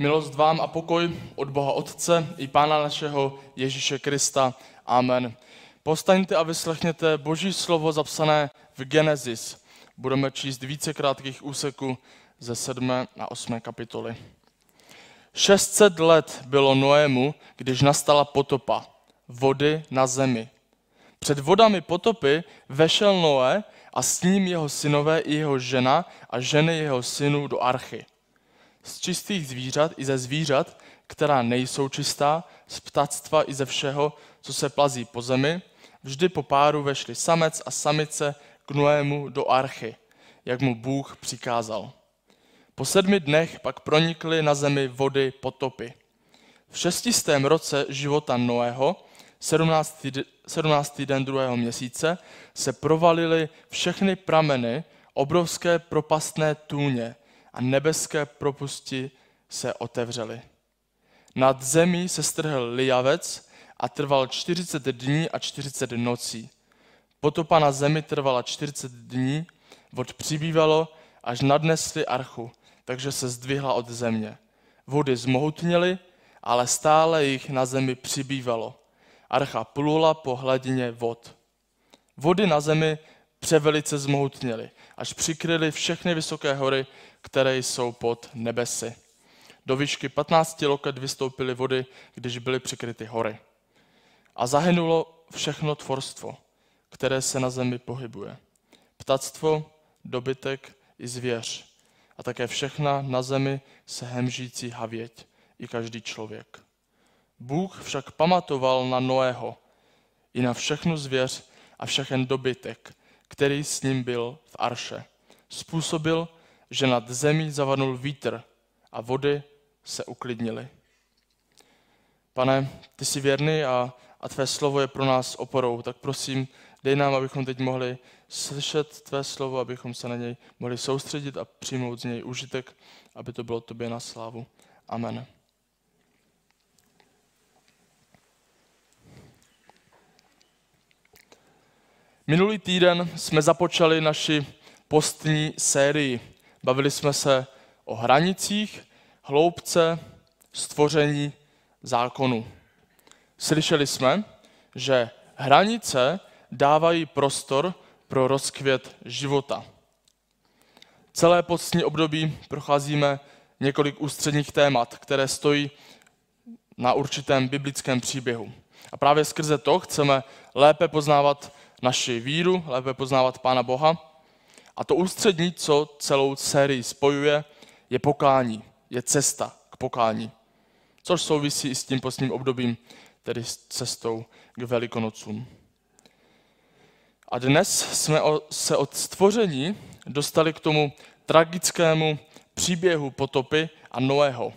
Milost vám a pokoj od Boha Otce i Pána našeho Ježíše Krista. Amen. Postaňte a vyslechněte Boží slovo zapsané v Genesis. Budeme číst více krátkých úseků ze 7. a 8. kapitoly. 600 let bylo Noému, když nastala potopa, vody na zemi. Před vodami potopy vešel Noé a s ním jeho synové i jeho žena a ženy jeho synů do archy z čistých zvířat i ze zvířat, která nejsou čistá, z ptactva i ze všeho, co se plazí po zemi, vždy po páru vešli samec a samice k Noému do archy, jak mu Bůh přikázal. Po sedmi dnech pak pronikly na zemi vody potopy. V šestistém roce života Noého, 17. 17. den druhého měsíce, se provalily všechny prameny obrovské propastné tůně, a nebeské propusti se otevřely. Nad zemí se strhl lijavec a trval 40 dní a 40 nocí. Potopa na zemi trvala 40 dní, vod přibývalo, až nadnesli archu, takže se zdvihla od země. Vody zmohutněly, ale stále jich na zemi přibývalo. Archa plula po hladině vod. Vody na zemi převelice zmohutněly, až přikryly všechny vysoké hory které jsou pod nebesy. Do výšky 15 loket vystoupily vody, když byly přikryty hory. A zahynulo všechno tvorstvo, které se na zemi pohybuje. Ptactvo, dobytek i zvěř. A také všechna na zemi se hemžící havěť, i každý člověk. Bůh však pamatoval na Noého i na všechnu zvěř a všechen dobytek, který s ním byl v Arše. Způsobil, že nad zemí zavadnul vítr a vody se uklidnily. Pane, ty jsi věrný a, a tvé slovo je pro nás oporou, tak prosím, dej nám, abychom teď mohli slyšet tvé slovo, abychom se na něj mohli soustředit a přijmout z něj užitek, aby to bylo tobě na slávu. Amen. Minulý týden jsme započali naši postní sérii Bavili jsme se o hranicích, hloubce, stvoření zákonu. Slyšeli jsme, že hranice dávají prostor pro rozkvět života. Celé postní období procházíme několik ústředních témat, které stojí na určitém biblickém příběhu. A právě skrze to chceme lépe poznávat naši víru, lépe poznávat Pána Boha a to ústřední, co celou sérii spojuje, je pokání, je cesta k pokání. Což souvisí i s tím postním obdobím, tedy s cestou k Velikonocům. A dnes jsme se od stvoření dostali k tomu tragickému příběhu potopy a Noého.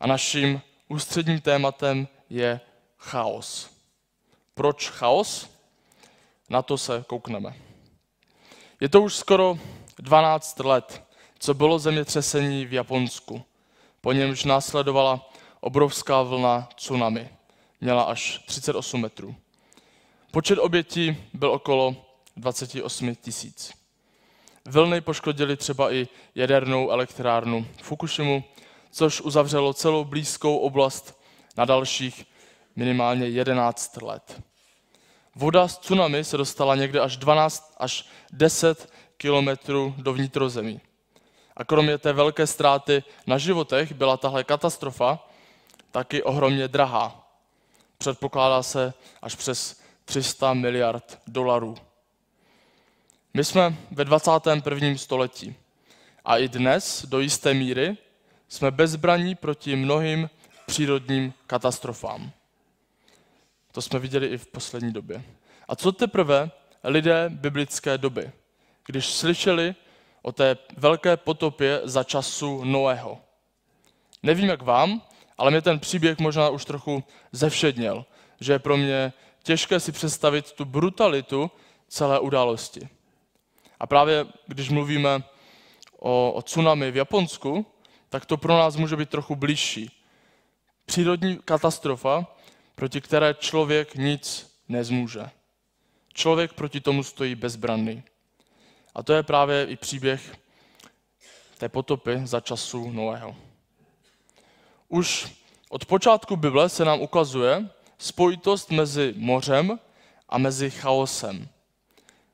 A naším ústředním tématem je chaos. Proč chaos? Na to se koukneme. Je to už skoro 12 let, co bylo zemětřesení v Japonsku. Po němž následovala obrovská vlna tsunami. Měla až 38 metrů. Počet obětí byl okolo 28 tisíc. Vlny poškodily třeba i jadernou elektrárnu Fukushimu, což uzavřelo celou blízkou oblast na dalších minimálně 11 let. Voda z tsunami se dostala někde až 12 až 10 kilometrů do vnitrozemí. A kromě té velké ztráty na životech byla tahle katastrofa taky ohromně drahá. Předpokládá se až přes 300 miliard dolarů. My jsme ve 21. století a i dnes do jisté míry jsme bezbraní proti mnohým přírodním katastrofám. To jsme viděli i v poslední době. A co teprve lidé biblické doby, když slyšeli o té velké potopě za času Noého. Nevím jak vám, ale mě ten příběh možná už trochu zevšedněl, že je pro mě těžké si představit tu brutalitu celé události. A právě když mluvíme o, o tsunami v Japonsku, tak to pro nás může být trochu blížší. Přírodní katastrofa, proti které člověk nic nezmůže. Člověk proti tomu stojí bezbranný. A to je právě i příběh té potopy za času Noého. Už od počátku Bible se nám ukazuje spojitost mezi mořem a mezi chaosem.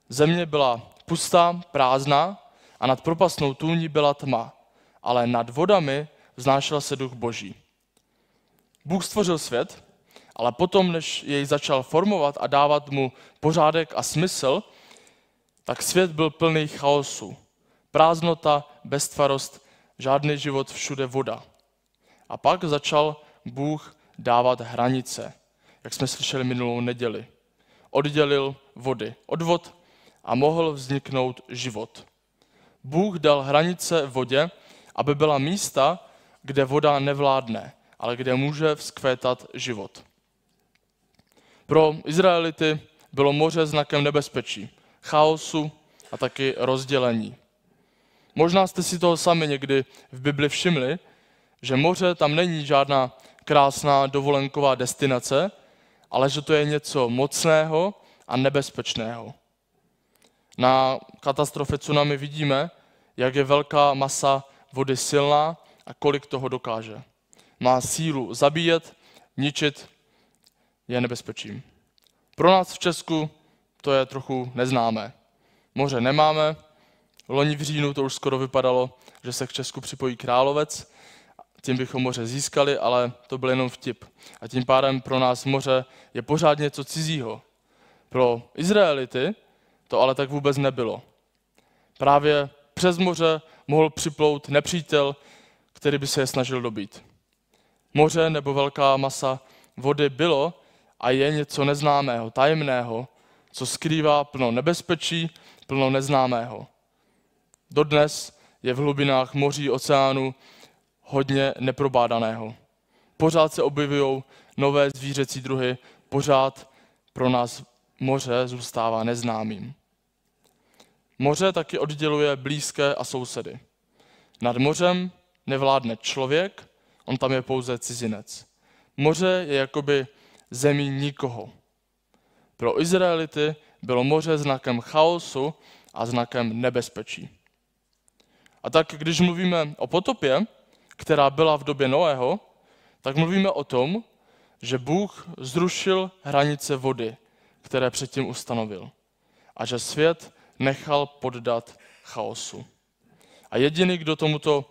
Země byla pustá, prázdná a nad propastnou tůní byla tma, ale nad vodami vznášel se duch boží. Bůh stvořil svět, ale potom, než jej začal formovat a dávat mu pořádek a smysl, tak svět byl plný chaosu. Prázdnota, beztvarost, žádný život, všude voda. A pak začal Bůh dávat hranice, jak jsme slyšeli minulou neděli. Oddělil vody od vod a mohl vzniknout život. Bůh dal hranice vodě, aby byla místa, kde voda nevládne, ale kde může vzkvétat život. Pro Izraelity bylo moře znakem nebezpečí, chaosu a taky rozdělení. Možná jste si toho sami někdy v Bibli všimli, že moře tam není žádná krásná dovolenková destinace, ale že to je něco mocného a nebezpečného. Na katastrofě tsunami vidíme, jak je velká masa vody silná a kolik toho dokáže. Má sílu zabíjet, ničit, je nebezpečím. Pro nás v Česku to je trochu neznámé. Moře nemáme, loni v říjnu to už skoro vypadalo, že se k Česku připojí Královec, tím bychom moře získali, ale to byl jenom vtip. A tím pádem pro nás moře je pořád něco cizího. Pro Izraelity to ale tak vůbec nebylo. Právě přes moře mohl připlout nepřítel, který by se je snažil dobít. Moře nebo velká masa vody bylo a je něco neznámého, tajemného, co skrývá plno nebezpečí, plno neznámého. Dodnes je v hlubinách moří, oceánu hodně neprobádaného. Pořád se objevují nové zvířecí druhy, pořád pro nás moře zůstává neznámým. Moře taky odděluje blízké a sousedy. Nad mořem nevládne člověk, on tam je pouze cizinec. Moře je jakoby zemí nikoho. Pro Izraelity bylo moře znakem chaosu a znakem nebezpečí. A tak, když mluvíme o potopě, která byla v době Noého, tak mluvíme o tom, že Bůh zrušil hranice vody, které předtím ustanovil. A že svět nechal poddat chaosu. A jediný, kdo tomuto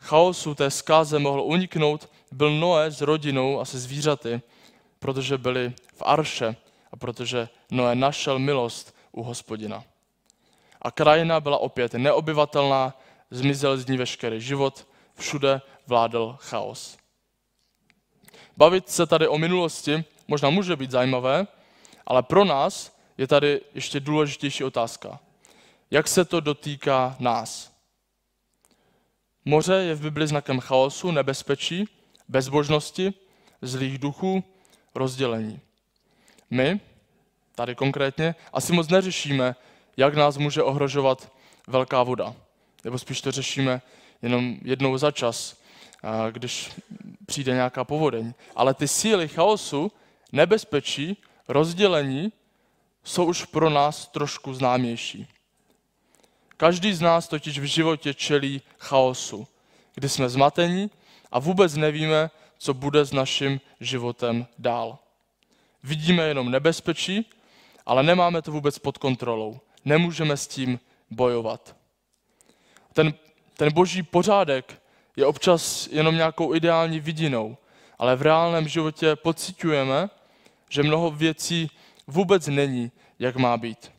chaosu, té zkáze mohl uniknout, byl Noé s rodinou a se zvířaty, protože byli v Arše a protože Noé našel milost u hospodina. A krajina byla opět neobyvatelná, zmizel z ní veškerý život, všude vládl chaos. Bavit se tady o minulosti možná může být zajímavé, ale pro nás je tady ještě důležitější otázka. Jak se to dotýká nás? Moře je v Bibli znakem chaosu, nebezpečí, bezbožnosti, zlých duchů, rozdělení. My, tady konkrétně, asi moc neřešíme, jak nás může ohrožovat velká voda. Nebo spíš to řešíme jenom jednou za čas, když přijde nějaká povodeň. Ale ty síly chaosu, nebezpečí, rozdělení jsou už pro nás trošku známější. Každý z nás totiž v životě čelí chaosu, kdy jsme zmatení a vůbec nevíme, co bude s naším životem dál. Vidíme jenom nebezpečí, ale nemáme to vůbec pod kontrolou. Nemůžeme s tím bojovat. Ten, ten boží pořádek je občas jenom nějakou ideální vidinou, ale v reálném životě pocitujeme, že mnoho věcí vůbec není, jak má být.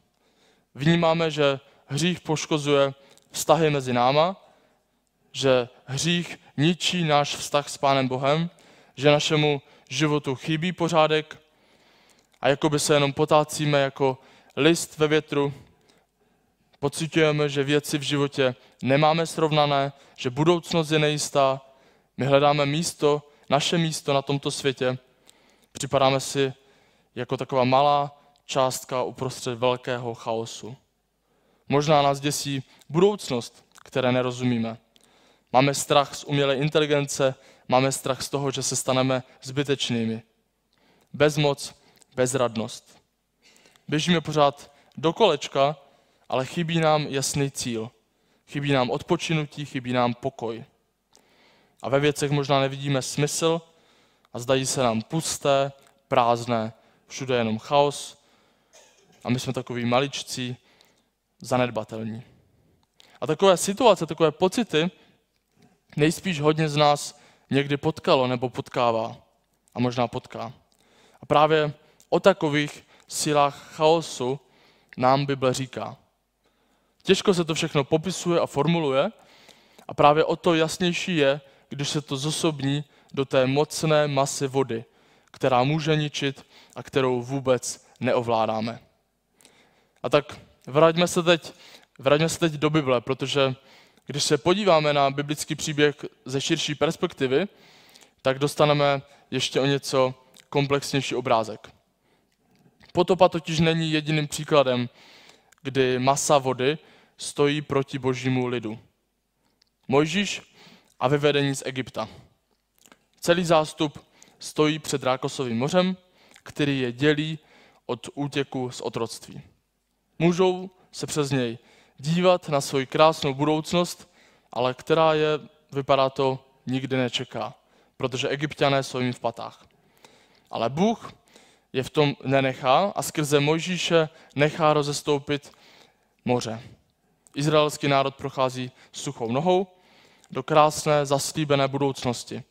Vnímáme, že hřích poškozuje vztahy mezi náma, že hřích ničí náš vztah s Pánem Bohem, že našemu životu chybí pořádek a jako by se jenom potácíme jako list ve větru. Pocitujeme, že věci v životě nemáme srovnané, že budoucnost je nejistá. My hledáme místo, naše místo na tomto světě. Připadáme si jako taková malá částka uprostřed velkého chaosu. Možná nás děsí budoucnost, které nerozumíme. Máme strach z umělé inteligence, máme strach z toho, že se staneme zbytečnými. Bezmoc, bezradnost. Běžíme pořád do kolečka, ale chybí nám jasný cíl. Chybí nám odpočinutí, chybí nám pokoj. A ve věcech možná nevidíme smysl a zdají se nám pusté, prázdné, všude jenom chaos a my jsme takový maličcí, zanedbatelní. A takové situace, takové pocity nejspíš hodně z nás někdy potkalo nebo potkává a možná potká. A právě o takových silách chaosu nám Bible říká. Těžko se to všechno popisuje a formuluje a právě o to jasnější je, když se to zosobní do té mocné masy vody, která může ničit a kterou vůbec neovládáme. A tak vraťme se teď, vraťme se teď do Bible, protože když se podíváme na biblický příběh ze širší perspektivy, tak dostaneme ještě o něco komplexnější obrázek. Potopa totiž není jediným příkladem, kdy masa vody stojí proti božímu lidu. Mojžíš a vyvedení z Egypta. Celý zástup stojí před Rákosovým mořem, který je dělí od útěku z otroctví. Můžou se přes něj dívat na svoji krásnou budoucnost, ale která je, vypadá to, nikdy nečeká, protože egyptiané jsou jim v patách. Ale Bůh je v tom nenechá a skrze Mojžíše nechá rozestoupit moře. Izraelský národ prochází suchou nohou do krásné zaslíbené budoucnosti.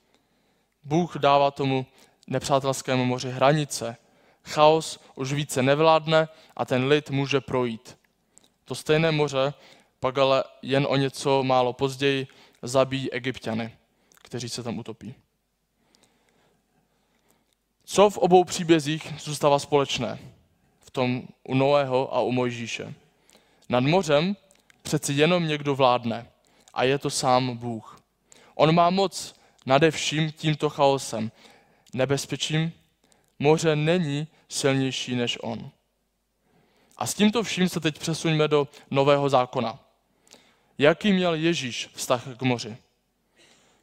Bůh dává tomu nepřátelskému moři hranice. Chaos už více nevládne a ten lid může projít. To stejné moře pak ale jen o něco málo později zabíjí egyptiany, kteří se tam utopí. Co v obou příbězích zůstává společné? V tom u Noého a u Mojžíše. Nad mořem přeci jenom někdo vládne a je to sám Bůh. On má moc nade vším tímto chaosem, nebezpečím. Moře není silnější než on. A s tímto vším se teď přesuňme do Nového zákona. Jaký měl Ježíš vztah k moři?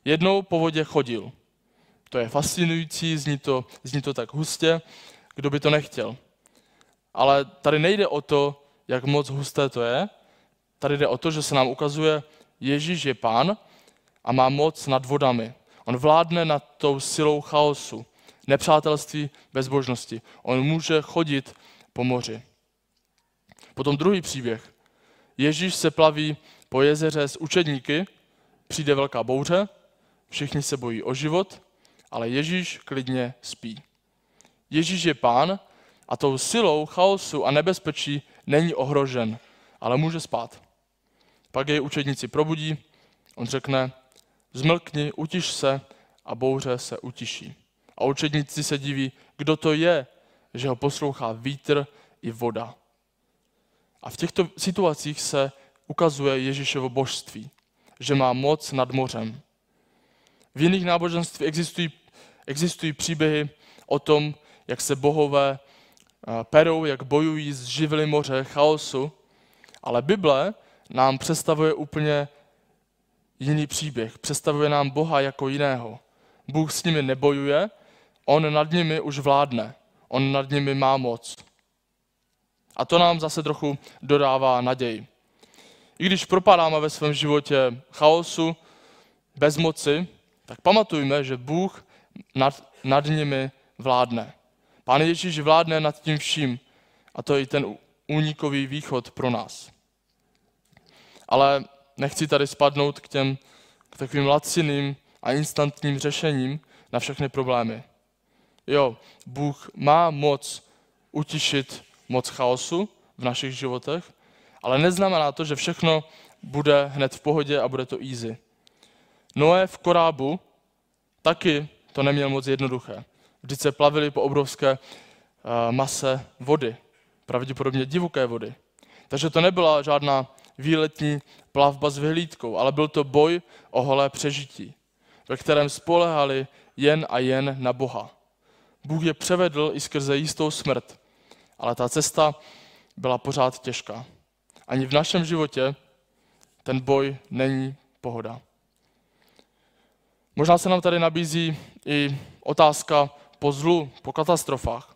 Jednou po vodě chodil. To je fascinující, zní to, zní to tak hustě, kdo by to nechtěl. Ale tady nejde o to, jak moc husté to je. Tady jde o to, že se nám ukazuje, Ježíš je pán a má moc nad vodami. On vládne nad tou silou chaosu, nepřátelství, bezbožnosti. On může chodit po moři. Potom druhý příběh. Ježíš se plaví po jezeře s učedníky, přijde velká bouře, všichni se bojí o život, ale Ježíš klidně spí. Ježíš je pán a tou silou chaosu a nebezpečí není ohrožen, ale může spát. Pak jej učedníci probudí, on řekne, zmlkni, utiš se a bouře se utiší. A učedníci se diví, kdo to je, že ho poslouchá vítr i voda. A v těchto situacích se ukazuje Ježíšovo božství, že má moc nad mořem. V jiných náboženství existují, existují příběhy o tom, jak se bohové eh, perou, jak bojují s živly moře, chaosu, ale Bible nám představuje úplně jiný příběh. Představuje nám Boha jako jiného. Bůh s nimi nebojuje, on nad nimi už vládne. On nad nimi má moc. A to nám zase trochu dodává naději. I když propadáme ve svém životě chaosu, bezmoci, tak pamatujme, že Bůh nad, nad nimi vládne. Pán Ježíš vládne nad tím vším a to je i ten únikový východ pro nás. Ale nechci tady spadnout k těm k takovým laciným a instantním řešením na všechny problémy. Jo, Bůh má moc utišit moc chaosu v našich životech, ale neznamená to, že všechno bude hned v pohodě a bude to easy. Noé v korábu taky to neměl moc jednoduché. Vždyť se plavili po obrovské uh, mase vody, pravděpodobně divoké vody. Takže to nebyla žádná výletní plavba s vyhlídkou, ale byl to boj o holé přežití, ve kterém spolehali jen a jen na Boha. Bůh je převedl i skrze jistou smrt, ale ta cesta byla pořád těžká. Ani v našem životě ten boj není pohoda. Možná se nám tady nabízí i otázka po zlu, po katastrofách.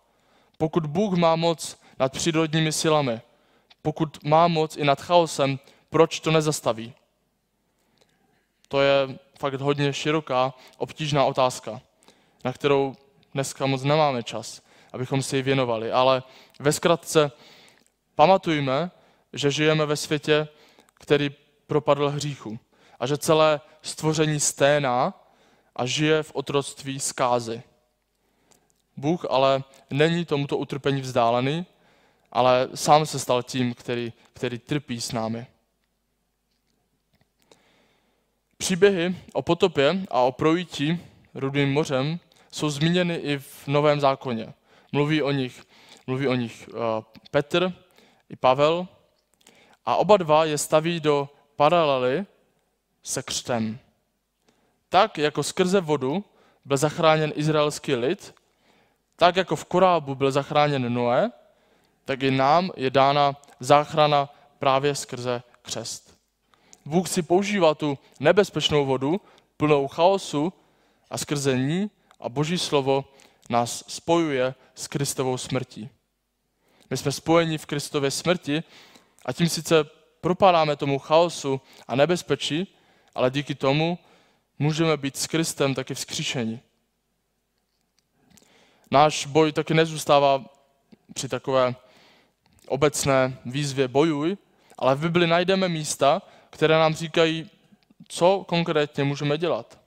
Pokud Bůh má moc nad přírodními silami, pokud má moc i nad chaosem, proč to nezastaví? To je fakt hodně široká, obtížná otázka, na kterou dneska moc nemáme čas, abychom si ji věnovali. Ale ve zkratce pamatujme, že žijeme ve světě, který propadl hříchu a že celé stvoření sténá a žije v otroctví zkázy. Bůh ale není tomuto utrpení vzdálený, ale sám se stal tím, který, který trpí s námi. Příběhy o potopě a o projítí Rudým mořem jsou zmíněny i v Novém zákoně. Mluví o nich, mluví o nich uh, Petr i Pavel a oba dva je staví do paralely se křtem. Tak jako skrze vodu byl zachráněn izraelský lid, tak jako v korábu byl zachráněn Noé, tak i nám je dána záchrana právě skrze křest. Bůh si používá tu nebezpečnou vodu, plnou chaosu a skrze ní a Boží slovo nás spojuje s Kristovou smrtí. My jsme spojeni v Kristově smrti a tím sice propadáme tomu chaosu a nebezpečí, ale díky tomu můžeme být s Kristem taky vzkříšeni. Náš boj taky nezůstává při takové obecné výzvě bojuj, ale v Bibli najdeme místa, které nám říkají, co konkrétně můžeme dělat.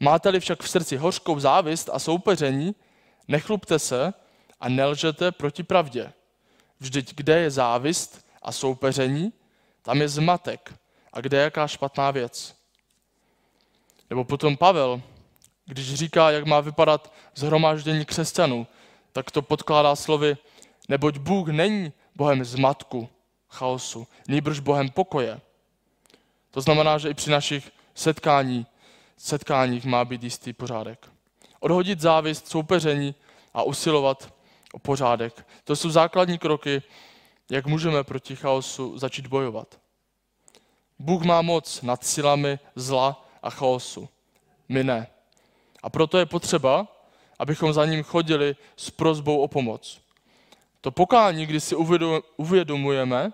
Máte-li však v srdci hořkou závist a soupeření, nechlubte se a nelžete proti pravdě. Vždyť kde je závist a soupeření, tam je zmatek a kde je jaká špatná věc. Nebo potom Pavel, když říká, jak má vypadat zhromáždění křesťanů, tak to podkládá slovy, neboť Bůh není Bohem zmatku, chaosu, nýbrž Bohem pokoje. To znamená, že i při našich setkání, setkáních má být jistý pořádek. Odhodit závist, soupeření a usilovat o pořádek. To jsou základní kroky, jak můžeme proti chaosu začít bojovat. Bůh má moc nad silami zla a chaosu. My ne. A proto je potřeba, abychom za ním chodili s prozbou o pomoc. To pokání, kdy si uvědomujeme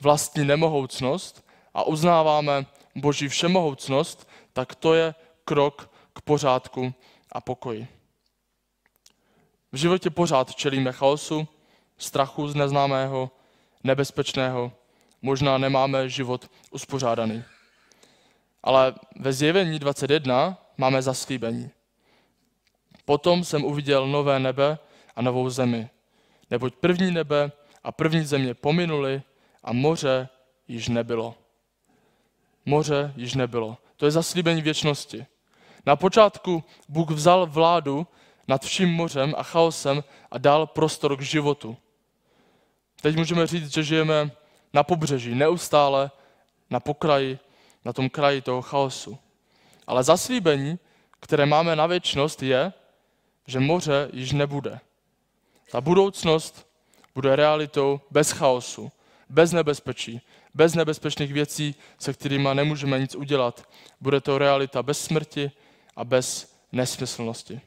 vlastní nemohoucnost a uznáváme Boží všemohoucnost, tak to je krok k pořádku a pokoji. V životě pořád čelíme chaosu, strachu z neznámého, nebezpečného, možná nemáme život uspořádaný. Ale ve zjevení 21 máme zaslíbení. Potom jsem uviděl nové nebe a novou zemi, neboť první nebe a první země pominuli a moře již nebylo. Moře již nebylo. To je zaslíbení věčnosti. Na počátku Bůh vzal vládu nad vším mořem a chaosem a dal prostor k životu. Teď můžeme říct, že žijeme na pobřeží, neustále na pokraji, na tom kraji toho chaosu. Ale zaslíbení, které máme na věčnost, je, že moře již nebude. Ta budoucnost bude realitou bez chaosu, bez nebezpečí, bez nebezpečných věcí, se kterými nemůžeme nic udělat. Bude to realita bez smrti a bez nesmyslnosti.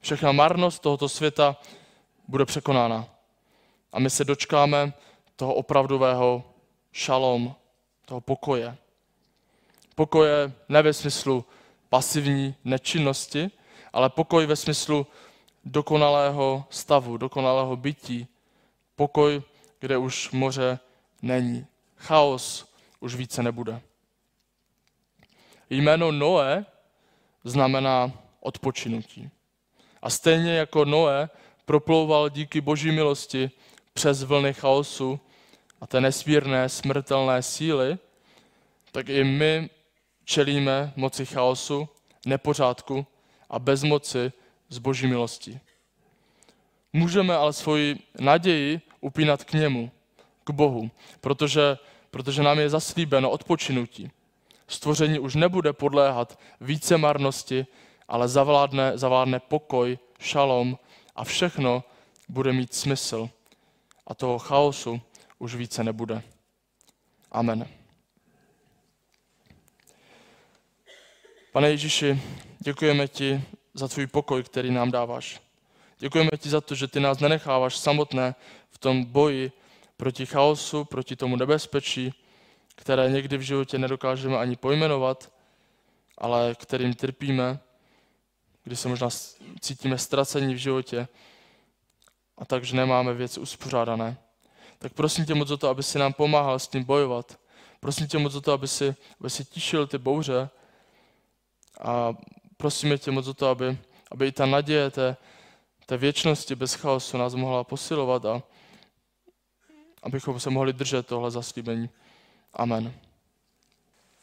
Všechna marnost tohoto světa bude překonána. A my se dočkáme toho opravdového šalom, toho pokoje. Pokoje ne ve smyslu pasivní nečinnosti, ale pokoj ve smyslu dokonalého stavu, dokonalého bytí. Pokoj, kde už moře není. Chaos už více nebude. Jméno Noé znamená odpočinutí. A stejně jako Noé proplouval díky boží milosti přes vlny chaosu a té nesmírné smrtelné síly, tak i my čelíme moci chaosu, nepořádku a bezmoci z boží milosti. Můžeme ale svoji naději upínat k němu, k Bohu, protože, protože nám je zaslíbeno odpočinutí. Stvoření už nebude podléhat více marnosti, ale zavládne, zavládne pokoj, šalom a všechno bude mít smysl. A toho chaosu už více nebude. Amen. Pane Ježíši, děkujeme ti za tvůj pokoj, který nám dáváš. Děkujeme ti za to, že ty nás nenecháváš samotné v tom boji proti chaosu, proti tomu nebezpečí, které někdy v životě nedokážeme ani pojmenovat, ale kterým trpíme, kdy se možná cítíme ztracení v životě a takže nemáme věci uspořádané. Tak prosím tě moc o to, aby si nám pomáhal s tím bojovat. Prosím tě moc o to, aby si, aby si tišil ty bouře a prosíme tě moc o to, aby, aby i ta naděje té, té věčnosti bez chaosu nás mohla posilovat a abychom se mohli držet tohle zaslíbení. Amen.